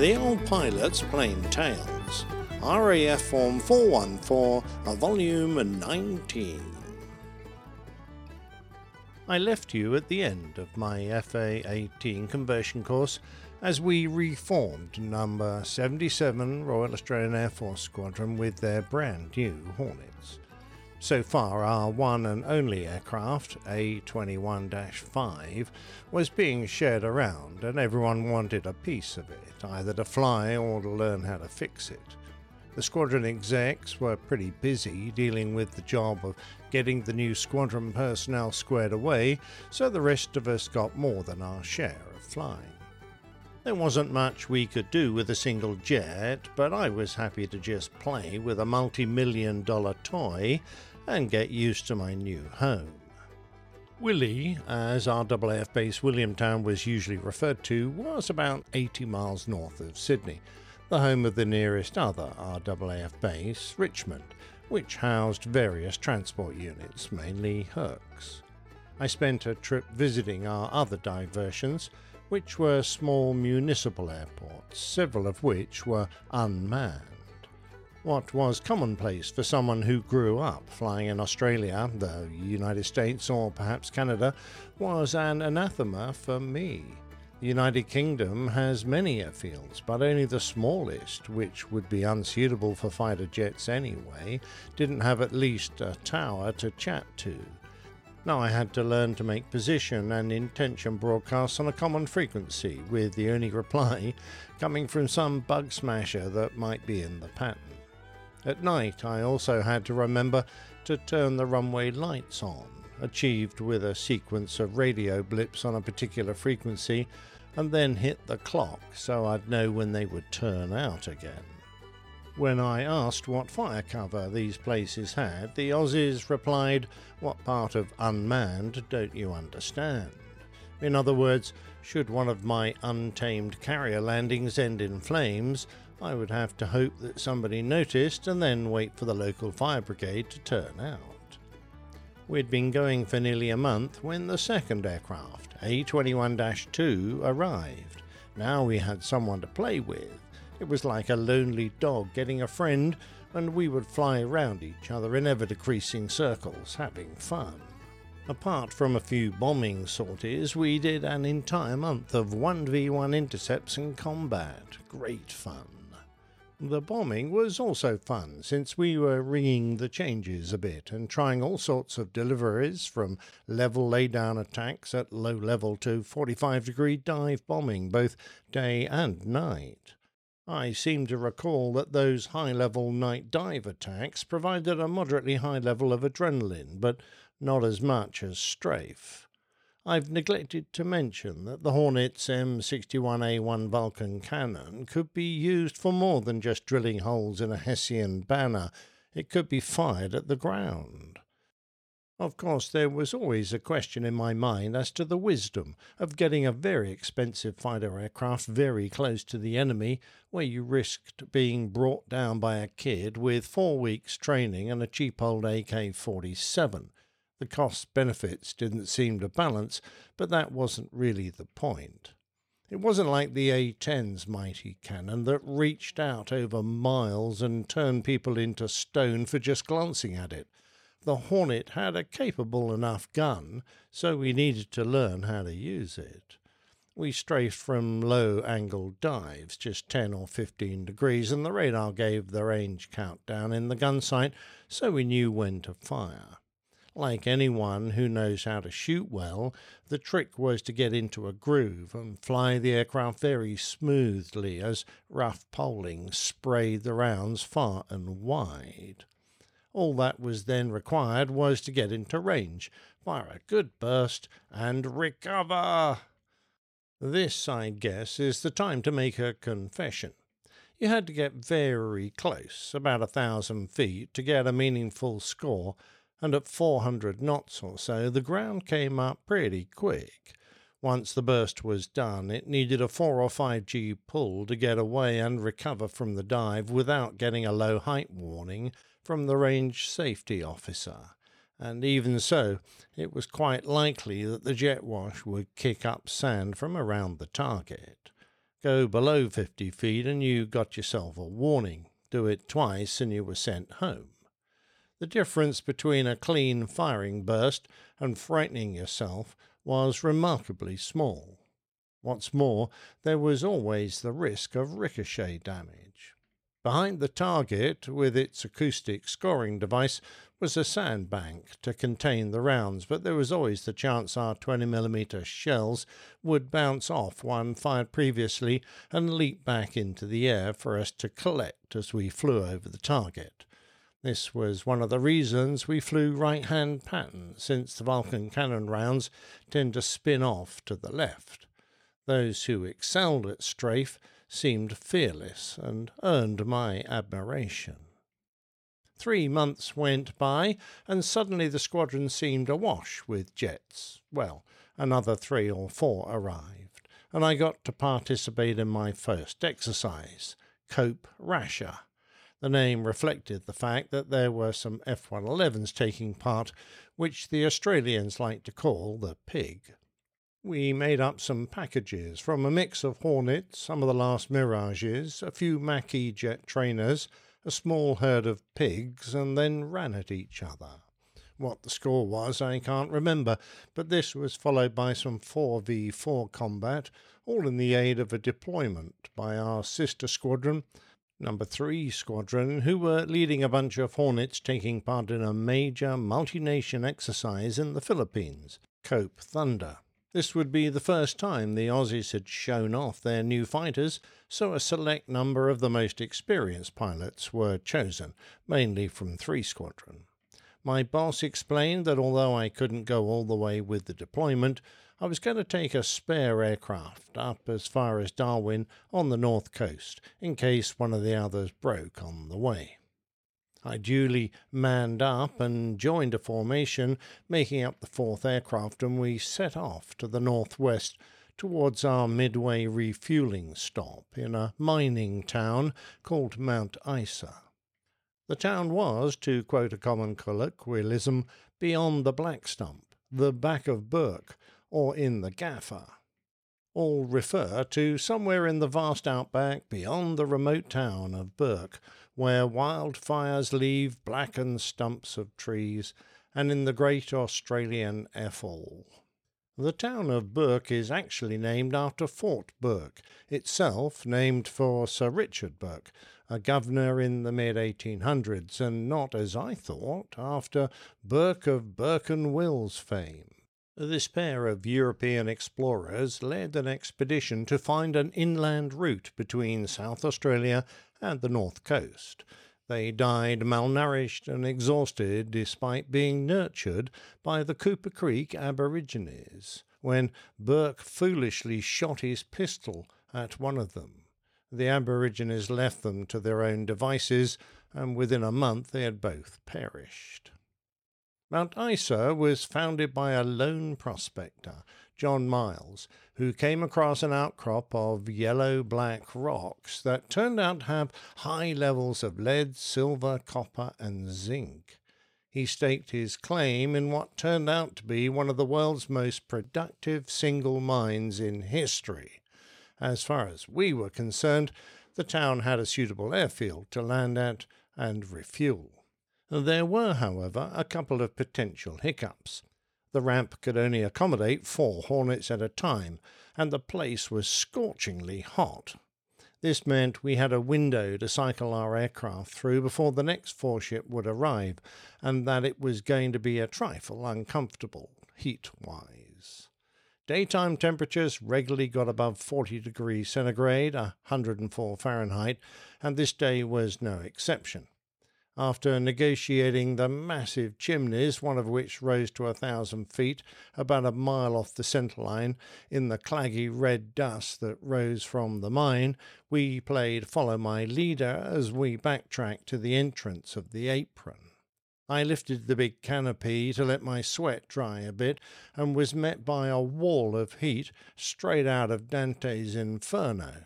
The Old Pilot's Plane Tales, RAF Form 414, a volume 19. I left you at the end of my FA 18 conversion course as we reformed number 77 Royal Australian Air Force Squadron with their brand new Hornets. So far, our one and only aircraft, A21 5, was being shared around, and everyone wanted a piece of it, either to fly or to learn how to fix it. The squadron execs were pretty busy dealing with the job of getting the new squadron personnel squared away, so the rest of us got more than our share of flying. There wasn't much we could do with a single jet, but I was happy to just play with a multi million dollar toy and get used to my new home. Willie, as RAAF base Williamtown was usually referred to, was about 80 miles north of Sydney, the home of the nearest other RAAF base, Richmond, which housed various transport units, mainly Hercs. I spent a trip visiting our other diversions, which were small municipal airports, several of which were unmanned. What was commonplace for someone who grew up flying in Australia, the United States, or perhaps Canada was an anathema for me. The United Kingdom has many airfields, but only the smallest, which would be unsuitable for fighter jets anyway, didn't have at least a tower to chat to. Now I had to learn to make position and intention broadcasts on a common frequency, with the only reply coming from some bug smasher that might be in the pattern. At night, I also had to remember to turn the runway lights on, achieved with a sequence of radio blips on a particular frequency, and then hit the clock so I'd know when they would turn out again. When I asked what fire cover these places had, the Aussies replied, What part of unmanned don't you understand? In other words, should one of my untamed carrier landings end in flames, I would have to hope that somebody noticed and then wait for the local fire brigade to turn out. We'd been going for nearly a month when the second aircraft, A21 2, arrived. Now we had someone to play with. It was like a lonely dog getting a friend, and we would fly around each other in ever decreasing circles, having fun. Apart from a few bombing sorties, we did an entire month of 1v1 intercepts and combat. Great fun. The bombing was also fun since we were ringing the changes a bit and trying all sorts of deliveries from level laydown attacks at low level to 45 degree dive bombing both day and night. I seem to recall that those high level night dive attacks provided a moderately high level of adrenaline, but not as much as strafe. I've neglected to mention that the Hornet's M61A1 Vulcan cannon could be used for more than just drilling holes in a Hessian banner. It could be fired at the ground. Of course, there was always a question in my mind as to the wisdom of getting a very expensive fighter aircraft very close to the enemy, where you risked being brought down by a kid with four weeks' training and a cheap old AK 47. The cost benefits didn't seem to balance, but that wasn't really the point. It wasn't like the A10's mighty cannon that reached out over miles and turned people into stone for just glancing at it. The Hornet had a capable enough gun, so we needed to learn how to use it. We strafed from low angle dives, just 10 or 15 degrees, and the radar gave the range countdown in the gun sight, so we knew when to fire. Like anyone who knows how to shoot well, the trick was to get into a groove and fly the aircraft very smoothly as rough poling sprayed the rounds far and wide. All that was then required was to get into range, fire a good burst, and recover. This, I guess, is the time to make a confession. You had to get very close, about a thousand feet, to get a meaningful score and at 400 knots or so, the ground came up pretty quick. Once the burst was done, it needed a 4 or 5G pull to get away and recover from the dive without getting a low height warning from the range safety officer. And even so, it was quite likely that the jet wash would kick up sand from around the target. Go below 50 feet and you got yourself a warning. Do it twice and you were sent home. The difference between a clean firing burst and frightening yourself was remarkably small. What's more, there was always the risk of ricochet damage. Behind the target, with its acoustic scoring device, was a sandbank to contain the rounds, but there was always the chance our 20mm shells would bounce off one fired previously and leap back into the air for us to collect as we flew over the target. This was one of the reasons we flew right hand pattern, since the Vulcan cannon rounds tend to spin off to the left. Those who excelled at strafe seemed fearless and earned my admiration. Three months went by, and suddenly the squadron seemed awash with jets. Well, another three or four arrived, and I got to participate in my first exercise, Cope Rasher. The name reflected the fact that there were some F 111s taking part, which the Australians like to call the pig. We made up some packages from a mix of Hornets, some of the last Mirages, a few Macchi jet trainers, a small herd of pigs, and then ran at each other. What the score was, I can't remember, but this was followed by some 4v4 combat, all in the aid of a deployment by our sister squadron, number 3 squadron, who were leading a bunch of Hornets taking part in a major multi-nation exercise in the Philippines, Cope Thunder. This would be the first time the Aussies had shown off their new fighters, so a select number of the most experienced pilots were chosen, mainly from 3 Squadron. My boss explained that although I couldn't go all the way with the deployment, I was going to take a spare aircraft up as far as Darwin on the north coast, in case one of the others broke on the way. I duly manned up and joined a formation, making up the fourth aircraft, and we set off to the northwest towards our midway refueling stop in a mining town called Mount Isa. The town was, to quote a common colloquialism, beyond the Black Stump, the back of Bourke, or in the Gaffer all refer to somewhere in the vast outback beyond the remote town of Bourke, where wildfires leave blackened stumps of trees, and in the great Australian Effel. The town of Bourke is actually named after Fort Bourke, itself named for Sir Richard Bourke, a governor in the mid 1800s, and not, as I thought, after Burke of Burke and Wills fame. This pair of European explorers led an expedition to find an inland route between South Australia and the north coast. They died malnourished and exhausted despite being nurtured by the Cooper Creek Aborigines when Burke foolishly shot his pistol at one of them. The Aborigines left them to their own devices, and within a month they had both perished. Mount Isa was founded by a lone prospector, John Miles, who came across an outcrop of yellow black rocks that turned out to have high levels of lead, silver, copper, and zinc. He staked his claim in what turned out to be one of the world's most productive single mines in history. As far as we were concerned, the town had a suitable airfield to land at and refuel. There were, however, a couple of potential hiccups. The ramp could only accommodate four Hornets at a time, and the place was scorchingly hot. This meant we had a window to cycle our aircraft through before the next four ship would arrive, and that it was going to be a trifle uncomfortable, heat wise. Daytime temperatures regularly got above 40 degrees centigrade, 104 Fahrenheit, and this day was no exception after negotiating the massive chimneys, one of which rose to a thousand feet, about a mile off the centre line, in the claggy red dust that rose from the mine, we played Follow My Leader as we backtracked to the entrance of the apron. I lifted the big canopy to let my sweat dry a bit and was met by a wall of heat straight out of Dante's Inferno.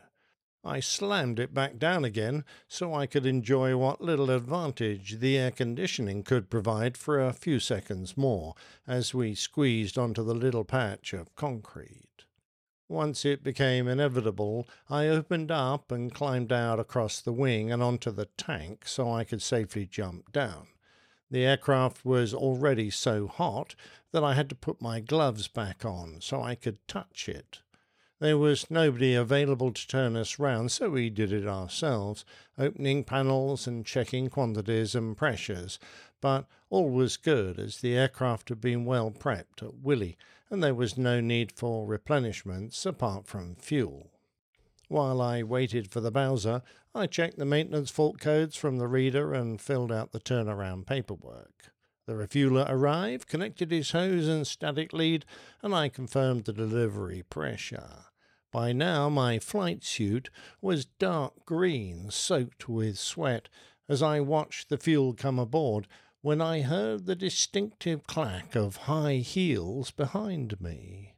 I slammed it back down again so I could enjoy what little advantage the air conditioning could provide for a few seconds more as we squeezed onto the little patch of concrete. Once it became inevitable, I opened up and climbed out across the wing and onto the tank so I could safely jump down. The aircraft was already so hot that I had to put my gloves back on so I could touch it. There was nobody available to turn us round, so we did it ourselves, opening panels and checking quantities and pressures. But all was good, as the aircraft had been well prepped at Willie, and there was no need for replenishments apart from fuel. While I waited for the Bowser, I checked the maintenance fault codes from the reader and filled out the turnaround paperwork. The refueler arrived, connected his hose and static lead, and I confirmed the delivery pressure. By now, my flight suit was dark green, soaked with sweat, as I watched the fuel come aboard when I heard the distinctive clack of high heels behind me.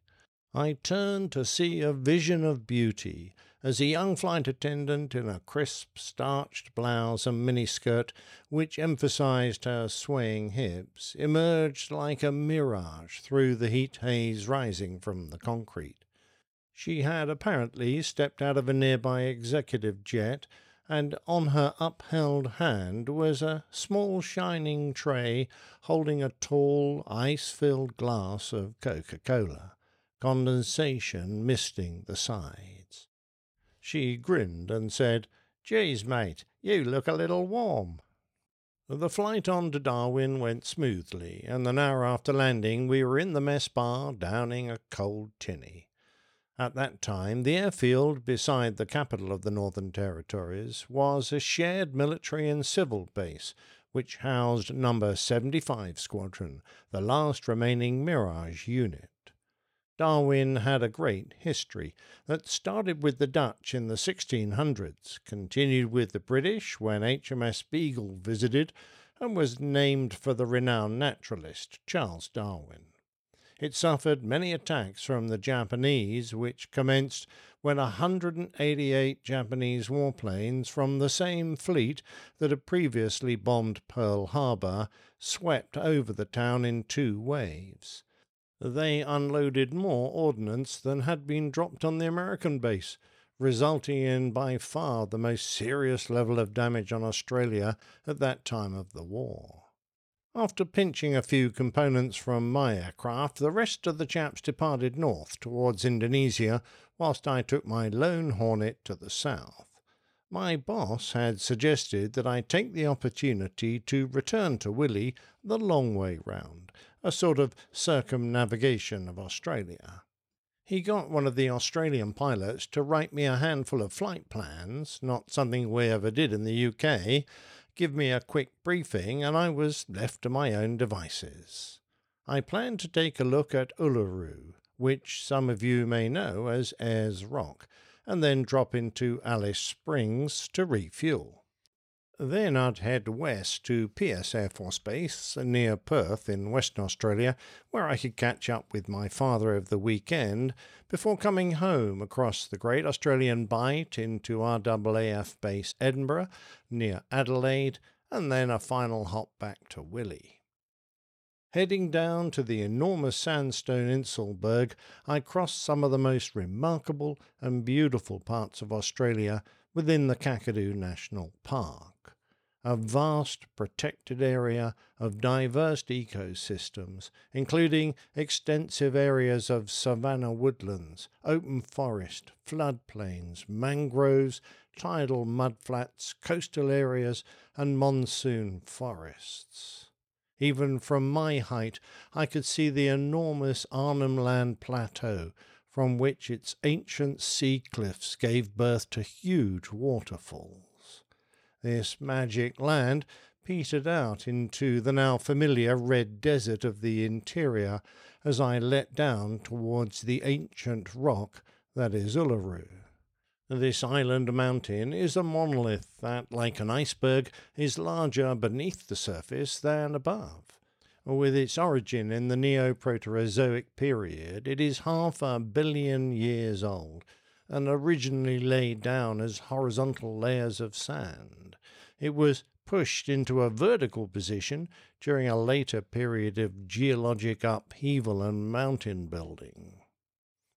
I turned to see a vision of beauty as a young flight attendant in a crisp, starched blouse and miniskirt, which emphasized her swaying hips, emerged like a mirage through the heat haze rising from the concrete. She had apparently stepped out of a nearby executive jet and on her upheld hand was a small shining tray holding a tall, ice filled glass of Coca Cola, condensation misting the sides. She grinned and said, Geez, mate, you look a little warm. The flight on to Darwin went smoothly, and an hour after landing we were in the mess bar downing a cold tinny. At that time, the airfield beside the capital of the Northern Territories was a shared military and civil base, which housed No. 75 Squadron, the last remaining Mirage unit. Darwin had a great history that started with the Dutch in the 1600s, continued with the British when HMS Beagle visited, and was named for the renowned naturalist Charles Darwin. It suffered many attacks from the Japanese, which commenced when 188 Japanese warplanes from the same fleet that had previously bombed Pearl Harbor swept over the town in two waves. They unloaded more ordnance than had been dropped on the American base, resulting in by far the most serious level of damage on Australia at that time of the war. After pinching a few components from my aircraft, the rest of the chaps departed north towards Indonesia, whilst I took my lone Hornet to the south. My boss had suggested that I take the opportunity to return to Willie the long way round, a sort of circumnavigation of Australia. He got one of the Australian pilots to write me a handful of flight plans, not something we ever did in the UK, give me a quick briefing, and I was left to my own devices. I planned to take a look at Uluru, which some of you may know as Ayers Rock, and then drop into Alice Springs to refuel. Then I'd head west to Pearce Air Force Base near Perth in Western Australia, where I could catch up with my father over the weekend before coming home across the Great Australian Bight into RAAF Base Edinburgh near Adelaide, and then a final hop back to Willie. Heading down to the enormous sandstone Inselberg, I crossed some of the most remarkable and beautiful parts of Australia within the Kakadu National Park a vast protected area of diverse ecosystems, including extensive areas of savanna woodlands, open forest, floodplains, mangroves, tidal mudflats, coastal areas, and monsoon forests. Even from my height, I could see the enormous Arnhem Land Plateau, from which its ancient sea cliffs gave birth to huge waterfalls. This magic land petered out into the now familiar red desert of the interior as I let down towards the ancient rock that is Uluru. This island mountain is a monolith that, like an iceberg, is larger beneath the surface than above. With its origin in the Neoproterozoic period, it is half a billion years old and originally laid down as horizontal layers of sand. It was pushed into a vertical position during a later period of geologic upheaval and mountain building.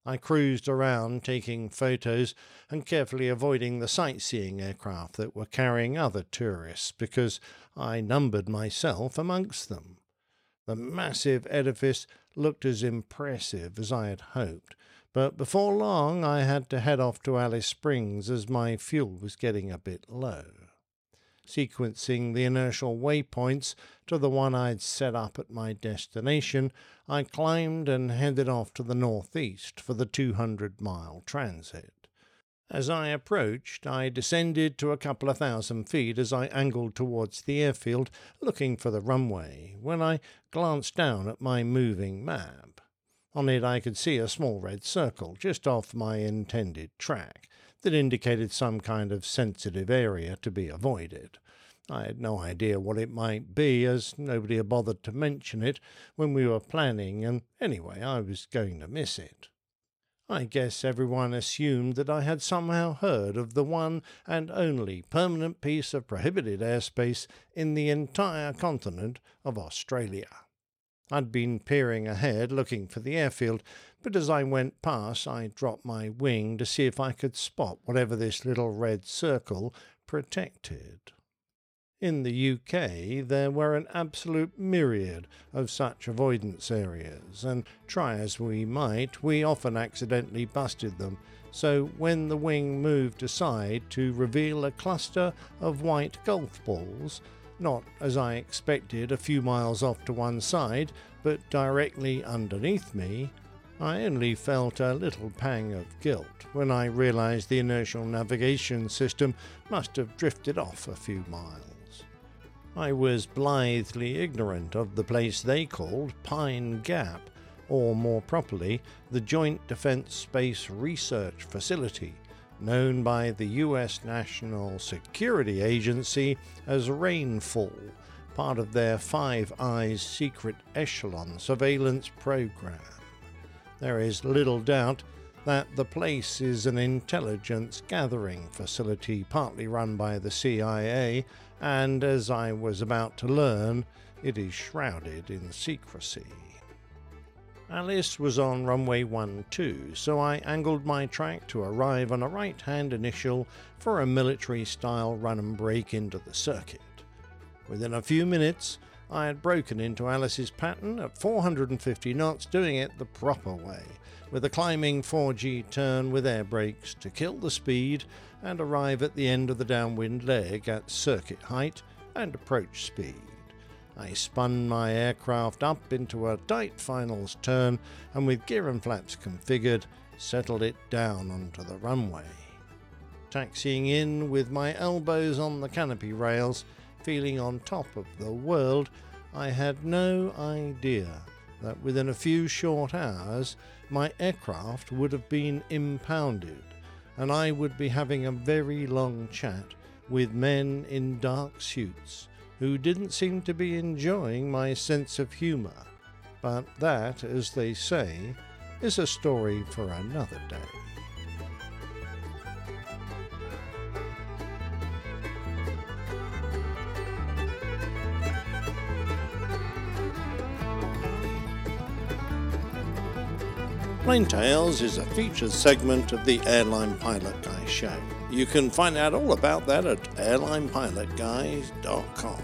I cruised around taking photos and carefully avoiding the sightseeing aircraft that were carrying other tourists because I numbered myself amongst them. The massive edifice looked as impressive as I had hoped, but before long I had to head off to Alice Springs as my fuel was getting a bit low sequencing the inertial waypoints to the one I'd set up at my destination, I climbed and headed off to the northeast for the 200 mile transit. As I approached, I descended to a couple of thousand feet as I angled towards the airfield, looking for the runway, when I glanced down at my moving map. On it, I could see a small red circle just off my intended track that indicated some kind of sensitive area to be avoided. I had no idea what it might be, as nobody had bothered to mention it when we were planning, and anyway, I was going to miss it. I guess everyone assumed that I had somehow heard of the one and only permanent piece of prohibited airspace in the entire continent of Australia. I'd been peering ahead, looking for the airfield, but as I went past, I dropped my wing to see if I could spot whatever this little red circle protected. In the UK, there were an absolute myriad of such avoidance areas, and try as we might, we often accidentally busted them. So, when the wing moved aside to reveal a cluster of white golf balls, not as I expected a few miles off to one side, but directly underneath me, I only felt a little pang of guilt when I realized the inertial navigation system must have drifted off a few miles. I was blithely ignorant of the place they called Pine Gap, or more properly, the Joint Defense Space Research Facility, known by the U.S. National Security Agency as Rainfall, part of their Five Eyes secret echelon surveillance program. There is little doubt that the place is an intelligence gathering facility partly run by the CIA, and as I was about to learn, it is shrouded in secrecy. Alice was on runway 12, so I angled my track to arrive on a right hand initial for a military style run and break into the circuit. Within a few minutes, I had broken into Alice's pattern at 450 knots, doing it the proper way, with a climbing 4G turn with air brakes to kill the speed and arrive at the end of the downwind leg at circuit height and approach speed. I spun my aircraft up into a tight finals turn and, with gear and flaps configured, settled it down onto the runway. Taxiing in with my elbows on the canopy rails, feeling on top of the world, I had no idea that within a few short hours my aircraft would have been impounded and I would be having a very long chat with men in dark suits who didn't seem to be enjoying my sense of humour. But that, as they say, is a story for another day. Plane Tales is a featured segment of the Airline Pilot Guy show. You can find out all about that at airlinepilotguys.com.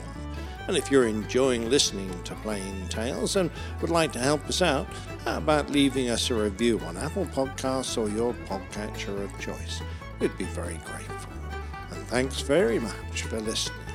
And if you're enjoying listening to Plane Tales and would like to help us out, how about leaving us a review on Apple Podcasts or your podcatcher of choice? We'd be very grateful. And thanks very much for listening.